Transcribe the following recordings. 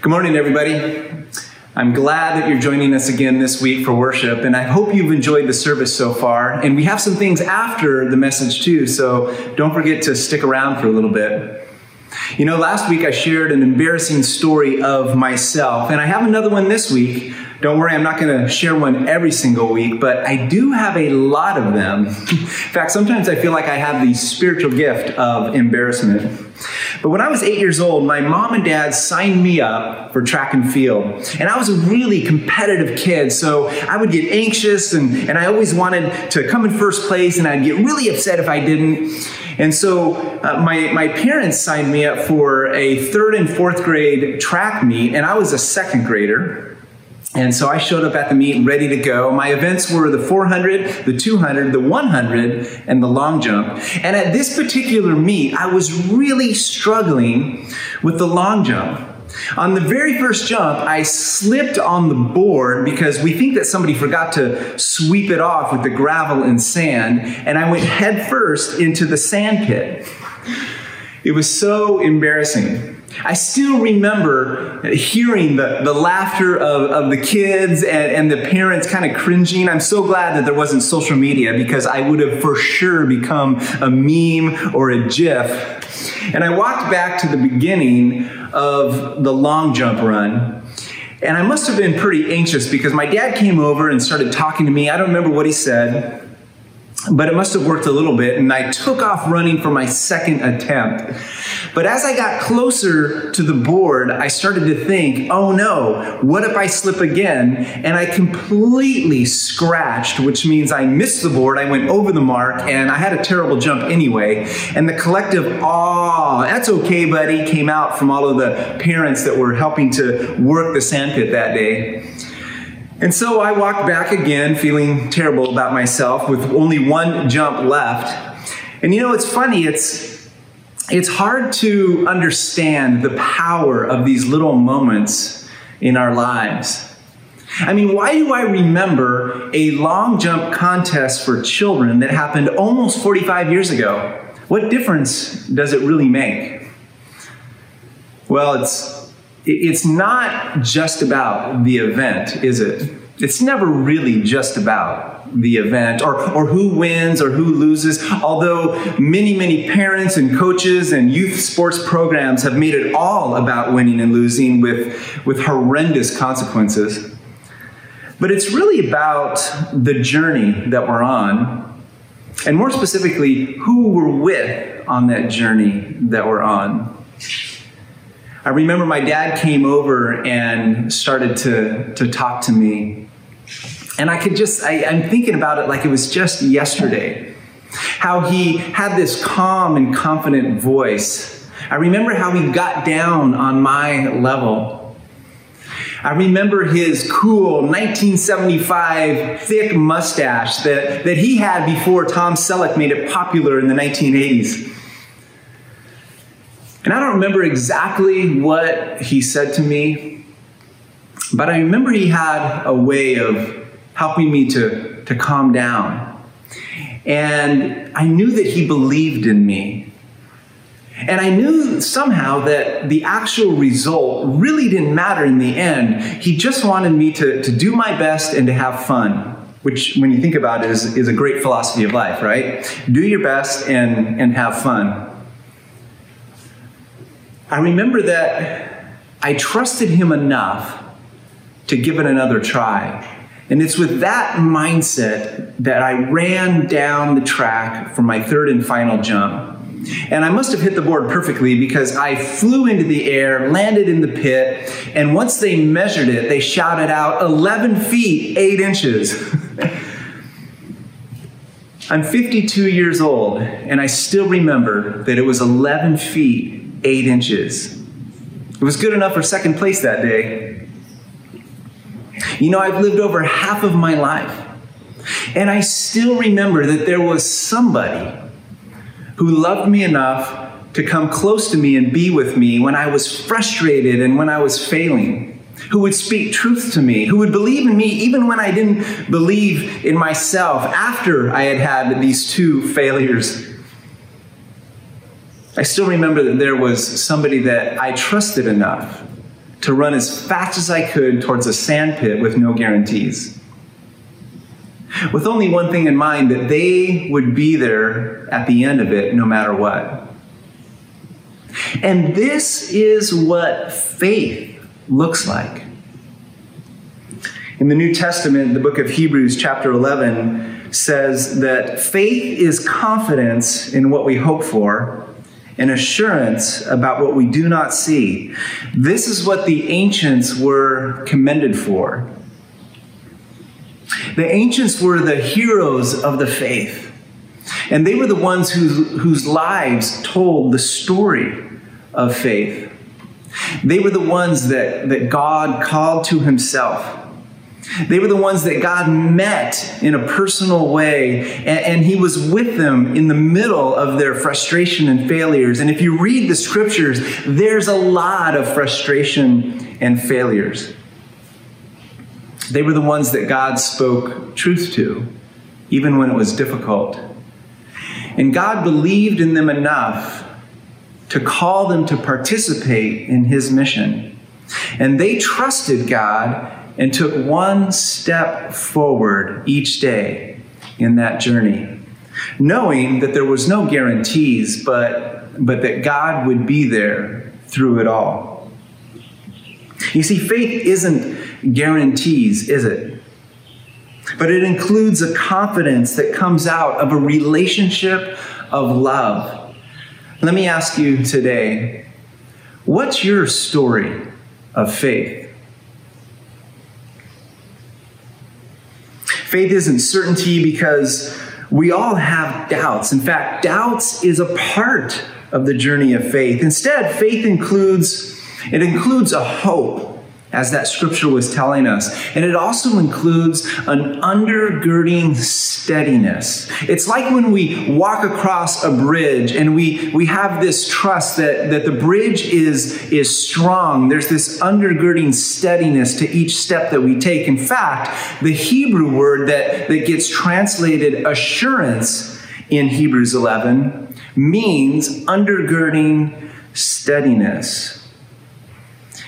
Good morning, everybody. I'm glad that you're joining us again this week for worship, and I hope you've enjoyed the service so far. And we have some things after the message, too, so don't forget to stick around for a little bit. You know, last week I shared an embarrassing story of myself, and I have another one this week. Don't worry, I'm not going to share one every single week, but I do have a lot of them. In fact, sometimes I feel like I have the spiritual gift of embarrassment. But when I was eight years old, my mom and dad signed me up for track and field. And I was a really competitive kid, so I would get anxious and, and I always wanted to come in first place, and I'd get really upset if I didn't. And so uh, my, my parents signed me up for a third and fourth grade track meet, and I was a second grader. And so I showed up at the meet ready to go. My events were the 400, the 200, the 100, and the long jump. And at this particular meet, I was really struggling with the long jump. On the very first jump, I slipped on the board because we think that somebody forgot to sweep it off with the gravel and sand, and I went headfirst into the sand pit. It was so embarrassing. I still remember hearing the, the laughter of, of the kids and, and the parents kind of cringing. I'm so glad that there wasn't social media because I would have for sure become a meme or a GIF. And I walked back to the beginning of the long jump run. And I must have been pretty anxious because my dad came over and started talking to me. I don't remember what he said but it must have worked a little bit, and I took off running for my second attempt. But as I got closer to the board, I started to think, oh no, what if I slip again? And I completely scratched, which means I missed the board, I went over the mark, and I had a terrible jump anyway. And the collective, awe, that's okay, buddy, came out from all of the parents that were helping to work the sandpit that day. And so I walked back again, feeling terrible about myself with only one jump left. And you know, it's funny, it's, it's hard to understand the power of these little moments in our lives. I mean, why do I remember a long jump contest for children that happened almost 45 years ago? What difference does it really make? Well, it's it's not just about the event, is it? It's never really just about the event or, or who wins or who loses. Although many, many parents and coaches and youth sports programs have made it all about winning and losing with, with horrendous consequences. But it's really about the journey that we're on, and more specifically, who we're with on that journey that we're on. I remember my dad came over and started to, to talk to me. And I could just, I, I'm thinking about it like it was just yesterday. How he had this calm and confident voice. I remember how he got down on my level. I remember his cool 1975 thick mustache that, that he had before Tom Selleck made it popular in the 1980s. And I don't remember exactly what he said to me, but I remember he had a way of helping me to, to calm down. And I knew that he believed in me. And I knew somehow that the actual result really didn't matter in the end. He just wanted me to, to do my best and to have fun, which, when you think about it, is, is a great philosophy of life, right? Do your best and, and have fun. I remember that I trusted him enough to give it another try. And it's with that mindset that I ran down the track for my third and final jump. And I must have hit the board perfectly because I flew into the air, landed in the pit, and once they measured it, they shouted out 11 feet, 8 inches. I'm 52 years old, and I still remember that it was 11 feet, eight inches. It was good enough for second place that day. You know, I've lived over half of my life, and I still remember that there was somebody who loved me enough to come close to me and be with me when I was frustrated and when I was failing, who would speak truth to me, who would believe in me even when I didn't believe in myself after I had had these two failures. I still remember that there was somebody that I trusted enough to run as fast as I could towards a sandpit with no guarantees. With only one thing in mind that they would be there at the end of it no matter what. And this is what faith looks like. In the New Testament, the book of Hebrews, chapter 11, says that faith is confidence in what we hope for and assurance about what we do not see. This is what the ancients were commended for. The ancients were the heroes of the faith, and they were the ones whose, whose lives told the story of faith. They were the ones that, that God called to Himself. They were the ones that God met in a personal way, and, and, He was with them in the middle of their frustration and failures. And if you read the scriptures, there's a lot of frustration and failures. They were the ones that God spoke truth to, even when it was difficult. And God believed in them enough to call them to participate in His mission. And they trusted God and took one step forward each day in that journey, knowing that there was no guarantees, but, but that God would be there through it all. You see, faith isn't guarantees, is it? But it includes a confidence that comes out of a relationship of love. Let me ask you today what's your story of faith? Faith isn't certainty because we all have doubts. In fact, doubts is a part of the journey of faith. Instead, faith includes it includes a hope as that scripture was telling us. And it also includes an undergirding steadiness. It's like when we walk across a bridge and we, we have this trust that, that the bridge is, is strong. There's this undergirding steadiness to each step that we take. In fact, the Hebrew word that, that gets translated assurance in Hebrews 11 means undergirding steadiness.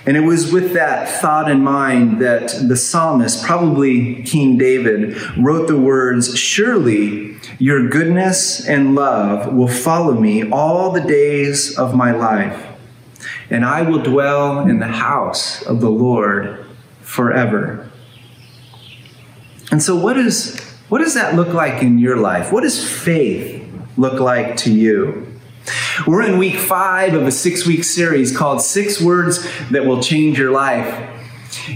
And it was with that thought in mind that the psalmist, probably King David, wrote the words Surely your goodness and love will follow me all the days of my life, and I will dwell in the house of the Lord forever. And so, what, is, what does that look like in your life? What does faith look like to you? We're in week five of a six week series called Six Words That Will Change Your Life.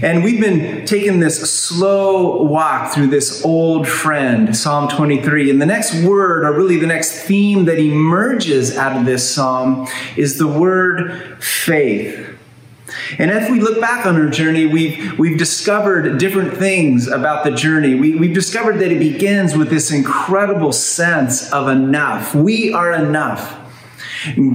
And we've been taking this slow walk through this old friend, Psalm 23. And the next word, or really the next theme that emerges out of this psalm, is the word faith. And as we look back on our journey, we've, we've discovered different things about the journey. We, we've discovered that it begins with this incredible sense of enough. We are enough.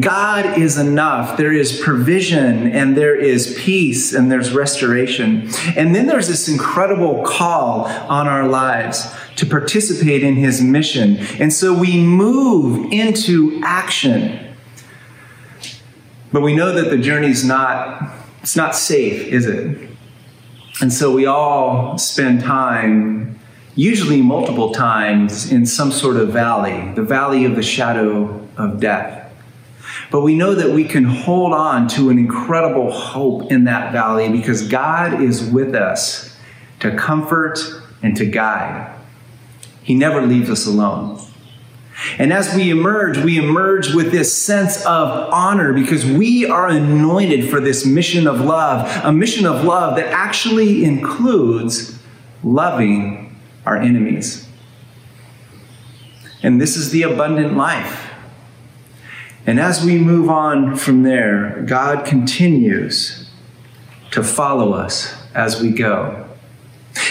God is enough. There is provision and there is peace and there's restoration. And then there's this incredible call on our lives to participate in his mission. And so we move into action. But we know that the journey's not it's not safe, is it? And so we all spend time usually multiple times in some sort of valley, the valley of the shadow of death. But we know that we can hold on to an incredible hope in that valley because God is with us to comfort and to guide. He never leaves us alone. And as we emerge, we emerge with this sense of honor because we are anointed for this mission of love, a mission of love that actually includes loving our enemies. And this is the abundant life. And as we move on from there, God continues to follow us as we go.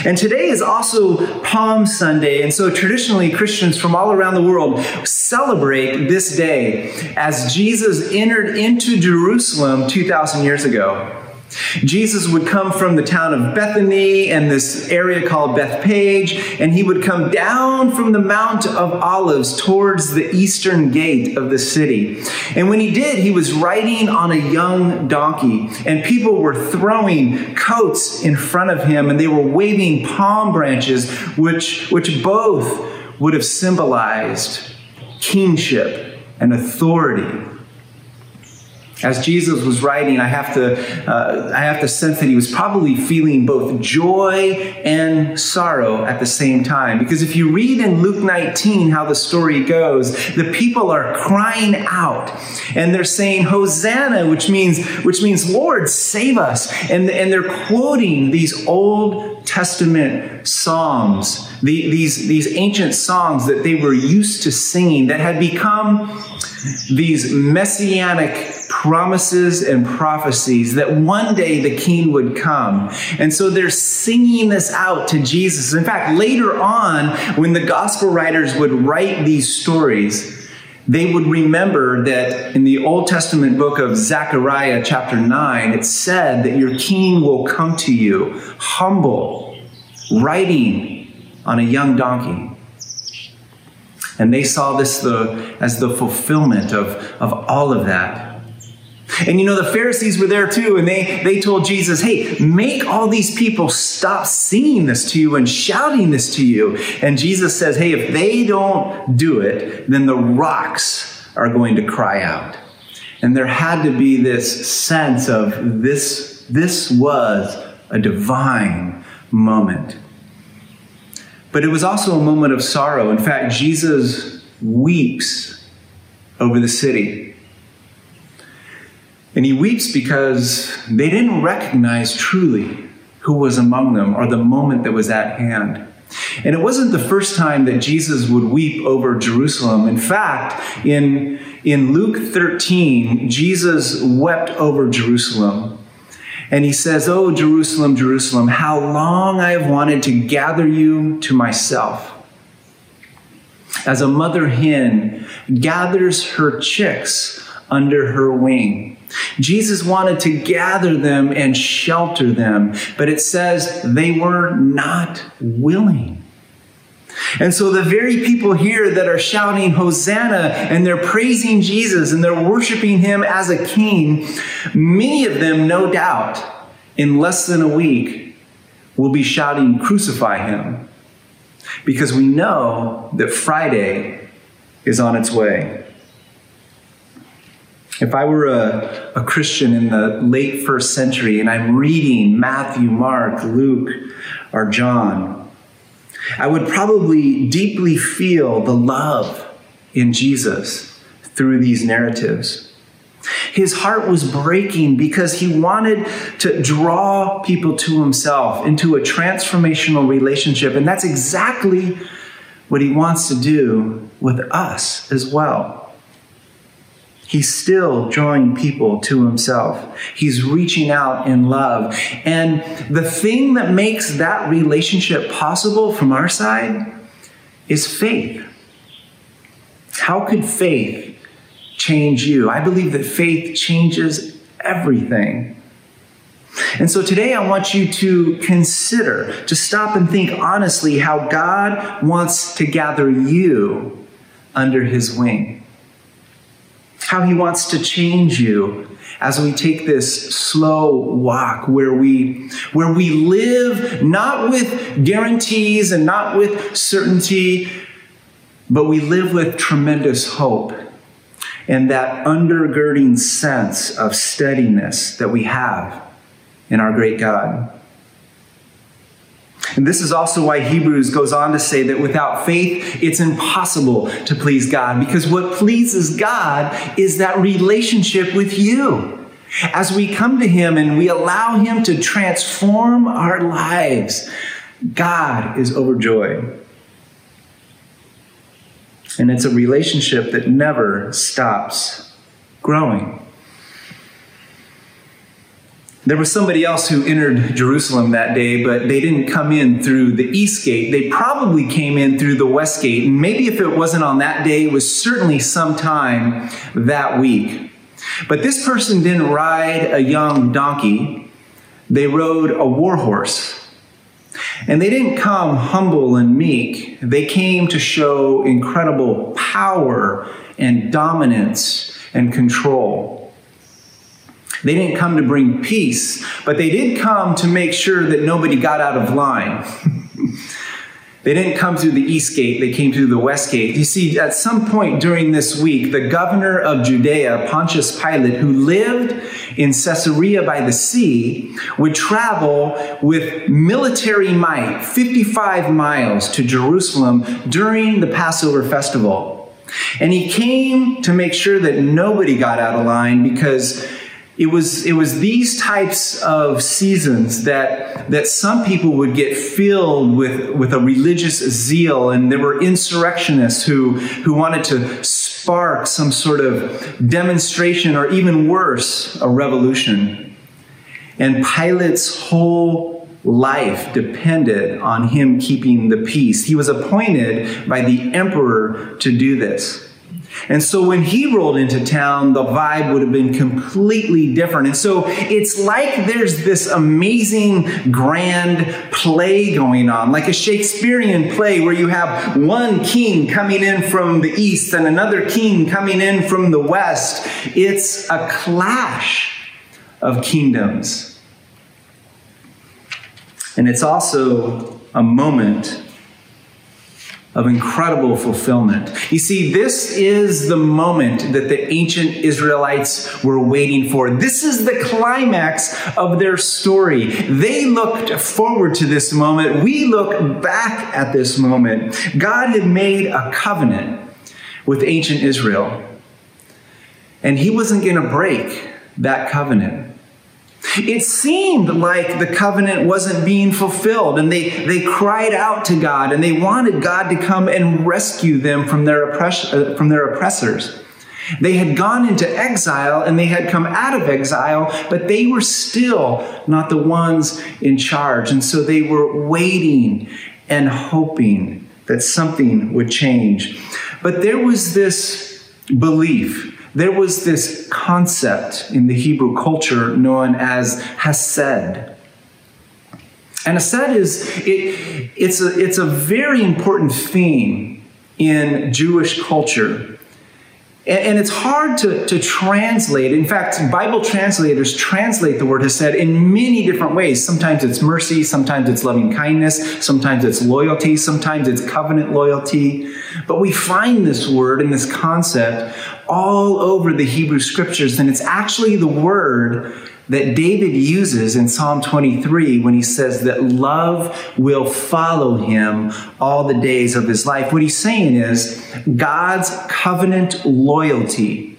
And today is also Palm Sunday, and so traditionally Christians from all around the world celebrate this day as Jesus entered into Jerusalem 2,000 years ago. Jesus would come from the town of Bethany and this area called Bethphage, and he would come down from the Mount of Olives towards the eastern gate of the city. And when he did, he was riding on a young donkey, and people were throwing coats in front of him, and they were waving palm branches, which, which both would have symbolized kingship and authority as Jesus was writing, I have to, uh, I have to sense that he was probably feeling both joy and sorrow at the same time. Because if you read in Luke 19 how the story goes, the people are crying out and they're saying, Hosanna, which means, which means Lord, save us. And, and they're quoting these Old Testament psalms, the, these, these ancient songs that they were used to singing that had become these messianic promises and prophecies that one day the king would come. And so they're singing this out to Jesus. In fact, later on, when the gospel writers would write these stories, they would remember that in the Old Testament book of Zechariah, chapter 9, it said that your king will come to you humble, riding on a young donkey. And they saw this the, as the fulfillment of, of all of that. And you know, the Pharisees were there too, and they, they told Jesus, hey, make all these people stop singing this to you and shouting this to you. And Jesus says, hey, if they don't do it, then the rocks are going to cry out. And there had to be this sense of this, this was a divine moment. But it was also a moment of sorrow. In fact, Jesus weeps over the city. And he weeps because they didn't recognize truly who was among them or the moment that was at hand. And it wasn't the first time that Jesus would weep over Jerusalem. In fact, in, in Luke 13, Jesus wept over Jerusalem. And he says, Oh, Jerusalem, Jerusalem, how long I have wanted to gather you to myself. As a mother hen gathers her chicks under her wing. Jesus wanted to gather them and shelter them, but it says they were not willing. And so the very people here that are shouting Hosanna and they're praising Jesus and they're worshiping him as a king, many of them, no doubt, in less than a week, will be shouting, Crucify him. Because we know that Friday is on its way. If I were a, a Christian in the late first century and I'm reading Matthew, Mark, Luke, or John, I would probably deeply feel the love in Jesus through these narratives. His heart was breaking because he wanted to draw people to himself into a transformational relationship. And that's exactly what he wants to do with us as well. He's still drawing people to himself. He's reaching out in love. And the thing that makes that relationship possible from our side is faith. How could faith change you? I believe that faith changes everything. And so today I want you to consider, to stop and think honestly how God wants to gather you under his wing how he wants to change you as we take this slow walk where we where we live not with guarantees and not with certainty but we live with tremendous hope and that undergirding sense of steadiness that we have in our great God. And this is also why Hebrews goes on to say that without faith, it's impossible to please God, because what pleases God is that relationship with you. As we come to Him and we allow Him to transform our lives, God is overjoyed. And it's a relationship that never stops growing. There was somebody else who entered Jerusalem that day, but they didn't come in through the east gate. They probably came in through the west gate. And maybe if it wasn't on that day, it was certainly sometime that week. But this person didn't ride a young donkey. they rode a war horse. And they didn't come humble and meek, they came to show incredible power and dominance and control. They didn't come to bring peace, but they did come to make sure that nobody got out of line. They didn't come through the east gate, they came through the west gate. You see, at some point during this week, the governor of Judea, Pontius Pilate, who lived in Caesarea by the sea, would travel with military might 55 miles to Jerusalem during the Passover festival. And he came to make sure that nobody got out of line because it was it was these types of seasons that that some people would get filled with with a religious zeal. And there were insurrectionists who who wanted to spark some sort of demonstration or even worse a revolution. And Pilate's whole life depended on him keeping the peace. He was appointed by the emperor to do this and so when he rolled into town, the vibe would have been completely different. And so it's like there's this amazing grand play going on, like a Shakespearean play where you have one king coming in from the east and another king coming in from the west. It's a clash of kingdoms. And it's also a moment of incredible fulfillment. You see, this is the moment that the ancient Israelites were waiting for. This is the climax of their story. They looked forward to this moment. We look back at this moment. God had made a covenant with ancient Israel, and He wasn't going to break that covenant. It seemed like the covenant wasn't being fulfilled, and they, they cried out to God and they wanted God to come and rescue them from their, oppress, uh, from their oppressors. They had gone into exile and they had come out of exile, but they were still not the ones in charge. And so they were waiting and hoping that something would change. But there was this belief there was this concept in the Hebrew culture known as Hesed. And Hesed is it, it's, a, it's a very important theme in Jewish culture. And, it's hard to, to translate. In fact, Bible translators translate the word Hesed in many different ways. Sometimes it's mercy, sometimes it's loving kindness, sometimes it's loyalty, sometimes it's covenant loyalty. But we find this word and this concept all over the Hebrew scriptures, and it's actually the word that David uses in Psalm 23 when he says that love will follow him all the days of his life. What he's saying is God's covenant loyalty,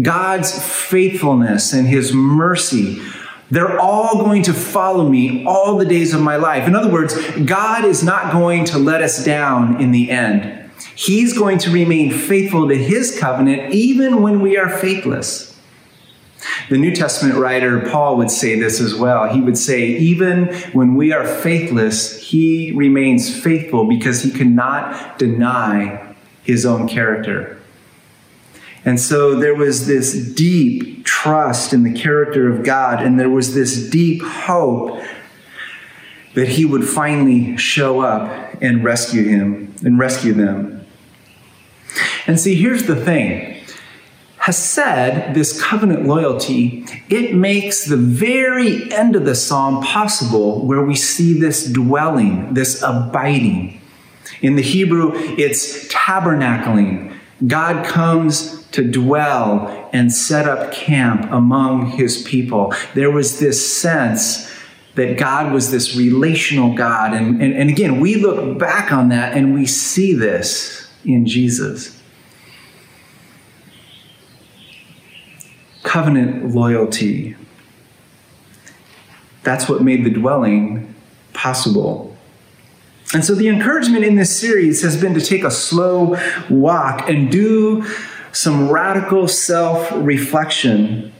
God's faithfulness, and his mercy. They're all going to follow me all the days of my life. In other words, God is not going to let us down in the end. He's going to remain faithful to his covenant even when we are faithless. The New Testament writer Paul would say this as well. He would say, even when we are faithless, he remains faithful because he cannot deny his own character. And so there was this deep trust in the character of God, and there was this deep hope that he would finally show up and rescue him and rescue them. And see, here's the thing. Hesed, this covenant loyalty, it makes the very end of the psalm possible where we see this dwelling, this abiding. In the Hebrew, it's tabernacling. God comes to dwell and set up camp among his people. There was this sense that God was this relational God. And, and, and again, we look back on that and we see this in Jesus. covenant loyalty. That's what made the dwelling possible. And so the encouragement in this series has been to take a slow walk and do some radical self reflection.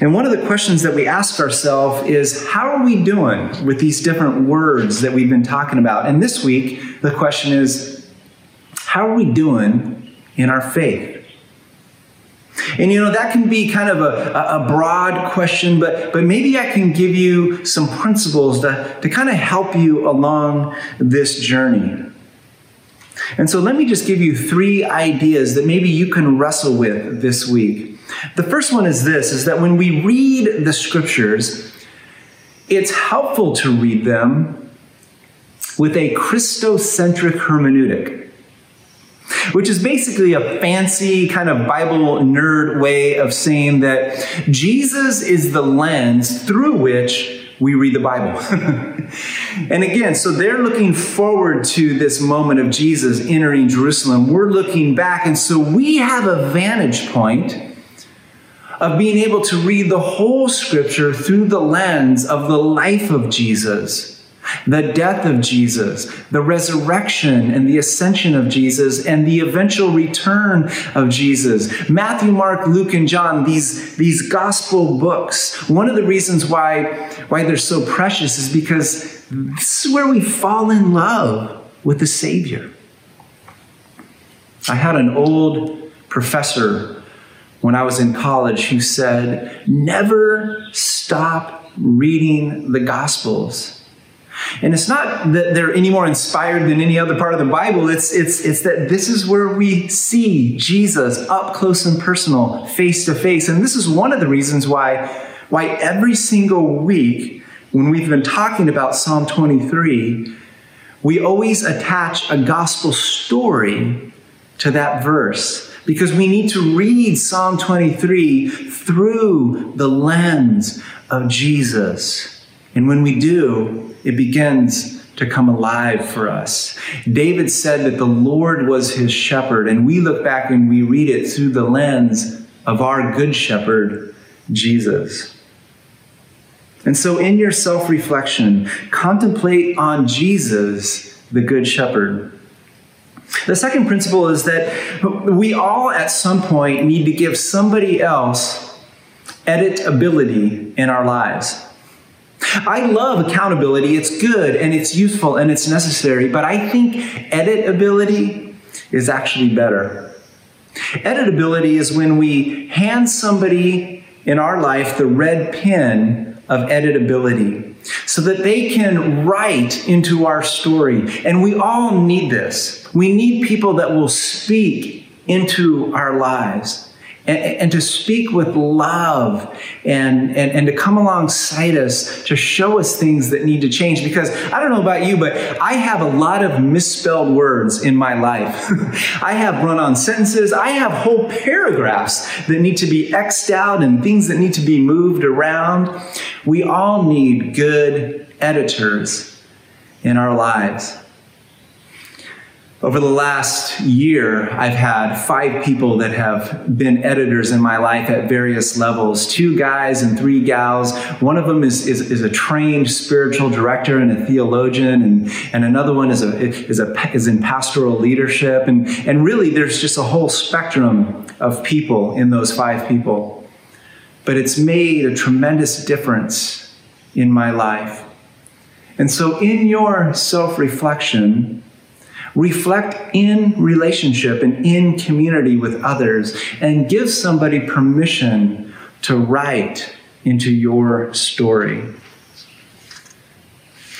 And one of the questions that we ask ourselves is how are we doing with these different words that we've been talking about? And this week, the question is how are we doing in our faith? And you know, that can be kind of a, a broad question, but, but maybe I can give you some principles to, to kind of help you along this journey. And so let me just give you three ideas that maybe you can wrestle with this week. The first one is this is that when we read the scriptures, it's helpful to read them with a Christocentric hermeneutic which is basically a fancy kind of Bible nerd way of saying that Jesus is the lens through which we read the Bible. and again, so they're looking forward to this moment of Jesus entering Jerusalem. We're looking back, and so we have a vantage point of being able to read the whole scripture through the lens of the life of Jesus the death of Jesus, the resurrection and the ascension of Jesus, and the eventual return of Jesus. Matthew, Mark, Luke, and John, these, these gospel books, one of the reasons why, why they're so precious is because this is where we fall in love with the Savior. I had an old professor when I was in college who said, Never stop reading the Gospels and it's not that they're any more inspired than any other part of the Bible. It's, it's, it's that this is where we see Jesus up close and personal, face to face. And this is one of the reasons why, why every single week, when we've been talking about Psalm 23, we always attach a gospel story to that verse because we need to read Psalm 23 through the lens of Jesus. And when we do, it begins to come alive for us. David said that the Lord was his shepherd, and we look back and we read it through the lens of our good shepherd, Jesus. And so, in your self reflection, contemplate on Jesus, the good shepherd. The second principle is that we all at some point need to give somebody else editability in our lives. I love accountability. It's good and it's useful and it's necessary, but I think editability is actually better. Editability is when we hand somebody in our life the red pen of editability so that they can write into our story. And we all need this. We need people that will speak into our lives and, and to speak with love and, and, and to come alongside us to show us things that need to change. Because I don't know about you, but I have a lot of misspelled words in my life. I have run on sentences, I have whole paragraphs that need to be X'd out and things that need to be moved around. We all need good editors in our lives. Over the last year, I've had five people that have been editors in my life at various levels two guys and three gals. One of them is, is, is a trained spiritual director and a theologian, and, and another one is, a, is, a, is in pastoral leadership. And, and really, there's just a whole spectrum of people in those five people. But it's made a tremendous difference in my life. And so, in your self reflection, reflect in relationship and in community with others, and give somebody permission to write into your story.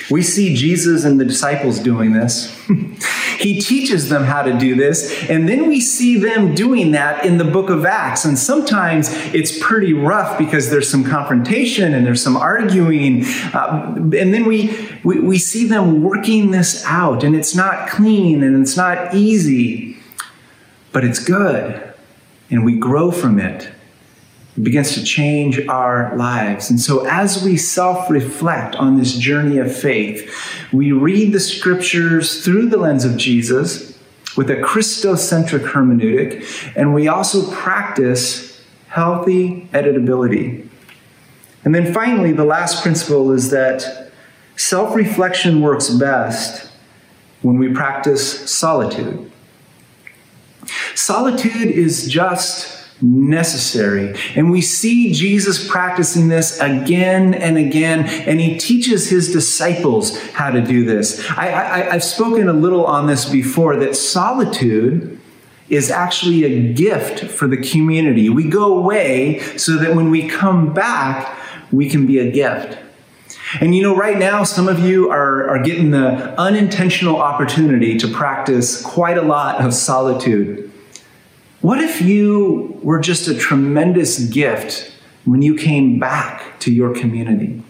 We see Jesus and the disciples doing this. he teaches them how to do this, and then we see them doing that in the book of Acts. And sometimes it's pretty rough because there's some confrontation and there's some arguing. Uh, and then we, we, we see them working this out, and it's not clean and it's not easy, but it's good, and we grow from it. It begins to change our lives. And so, as we self reflect on this journey of faith, we read the scriptures through the lens of Jesus with a Christocentric hermeneutic, and we also practice healthy editability. And then finally, the last principle is that self reflection works best when we practice solitude. Solitude is just necessary. And we see Jesus practicing this again and again, and he teaches his disciples how to do this. I, have spoken a little on this before that solitude is actually a gift for the community. We go away so that when we come back, we can be a gift. And you know, right now, some of you are, are getting the unintentional opportunity to practice quite a lot of solitude. What if you were just a tremendous gift when you came back to your community?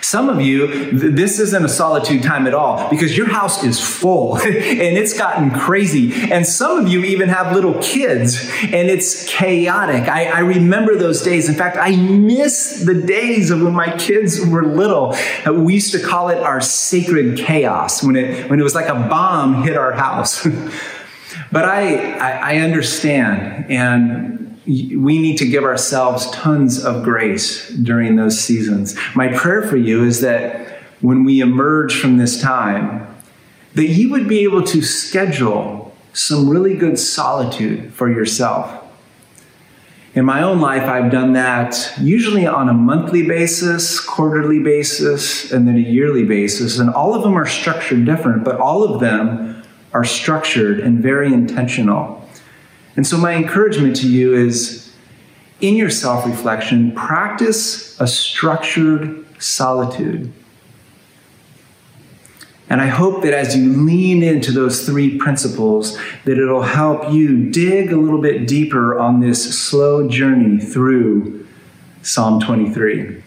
Some of you, th- this isn't a solitude time at all because your house is full and it's gotten crazy. And some of you even have little kids and it's chaotic. I, I remember those days. In fact, I miss the days of when my kids were little. Uh, we used to call it our sacred chaos when it, when it was like a bomb hit our house. but I, I, I understand and we need to give ourselves tons of grace during those seasons. My prayer for you is that when we emerge from this time, that you would be able to schedule some really good solitude for yourself. In my own life, I've done that usually on a monthly basis, quarterly basis, and then a yearly basis. And all of them are structured different, but all of them are structured and very intentional. And so, my encouragement to you is in your self reflection, practice a structured solitude. And I hope that as you lean into those three principles, that it'll help you dig a little bit deeper on this slow journey through Psalm 23.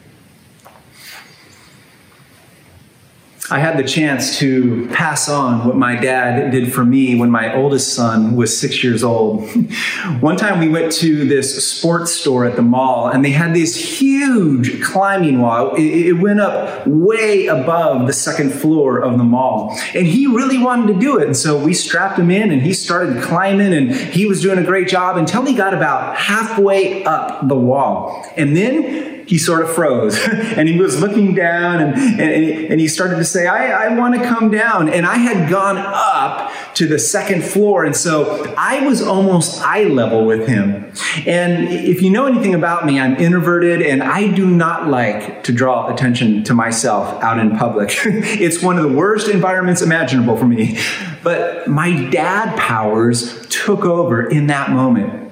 I had the chance to pass on what my dad did for me when my oldest son was six years old. One time we went to this sports store at the mall and they had this huge climbing wall. It, went up way above the second floor of the mall. And he really wanted to do it. And so we strapped him in and he started climbing and he was doing a great job until he got about halfway up the wall. And then he sort of froze and he was looking down and, and, and he started to say, I, I want to come down. And I had gone up to the second floor. And so I was almost eye level with him. And if you know anything about me, I'm introverted and I do not like to draw attention to myself out in public. it's one of the worst environments imaginable for me. But my dad powers took over in that moment.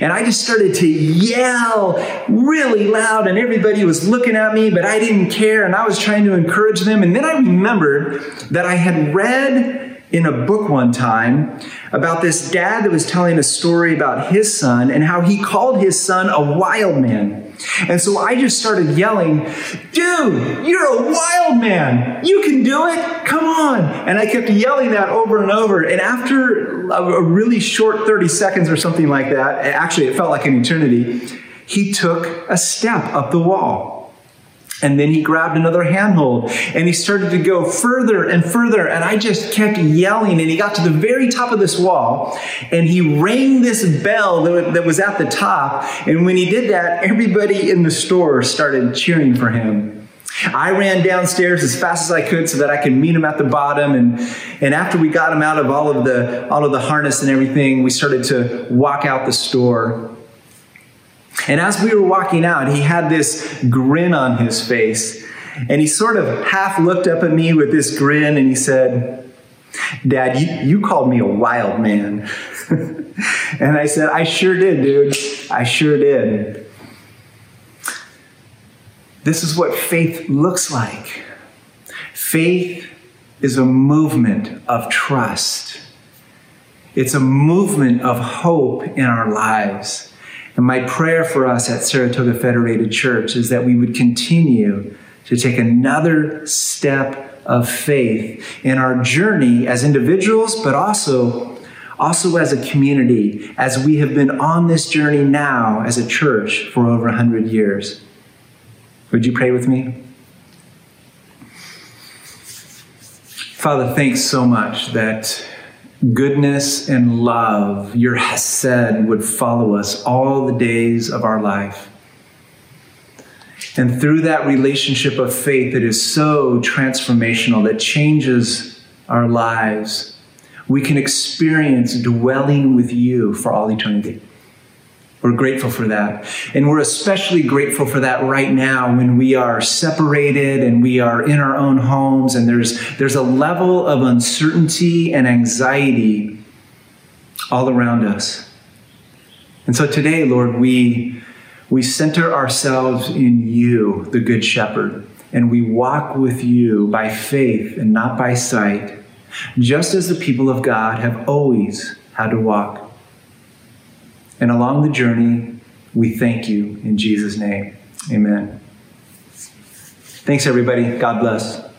And I just started to yell really loud, and everybody was looking at me, but I didn't care, and I was trying to encourage them. And then I remembered that I had read in a book one time about this dad that was telling a story about his son and how he called his son a wild man. And so I just started yelling, Dude, you're a wild man. You can do it. Come on. And I kept yelling that over and over. And after a really short 30 seconds or something like that, actually, it felt like an eternity, he took a step up the wall. And then he grabbed another handhold and he started to go further and further. And I just kept yelling. And he got to the very top of this wall and he rang this bell that was at the top. And when he did that, everybody in the store started cheering for him. I ran downstairs as fast as I could so that I could meet him at the bottom. And, and after we got him out of all of the all of the harness and everything, we started to walk out the store. And as we were walking out, he had this grin on his face. And he sort of half looked up at me with this grin and he said, Dad, you, you called me a wild man. and I said, I sure did, dude. I sure did. This is what faith looks like. Faith is a movement of trust. It's a movement of hope in our lives. And my prayer for us at Saratoga Federated Church is that we would continue to take another step of faith in our journey as individuals, but also, also as a community, as we have been on this journey now as a church for over 100 years. Would you pray with me? Father, thanks so much that goodness and love, your hesed, would follow us all the days of our life. And through that relationship of faith that is so transformational, that changes our lives, we can experience dwelling with you for all eternity. We're grateful for that. And we're especially grateful for that right now when we are separated and we are in our own homes and there's, there's a level of uncertainty and anxiety all around us. And so today, Lord, we, we center ourselves in you, the Good Shepherd, and we walk with you by faith and not by sight, just as the people of God have always had to walk. And along the journey, we thank you in Jesus' name. Amen. Thanks, everybody. God bless.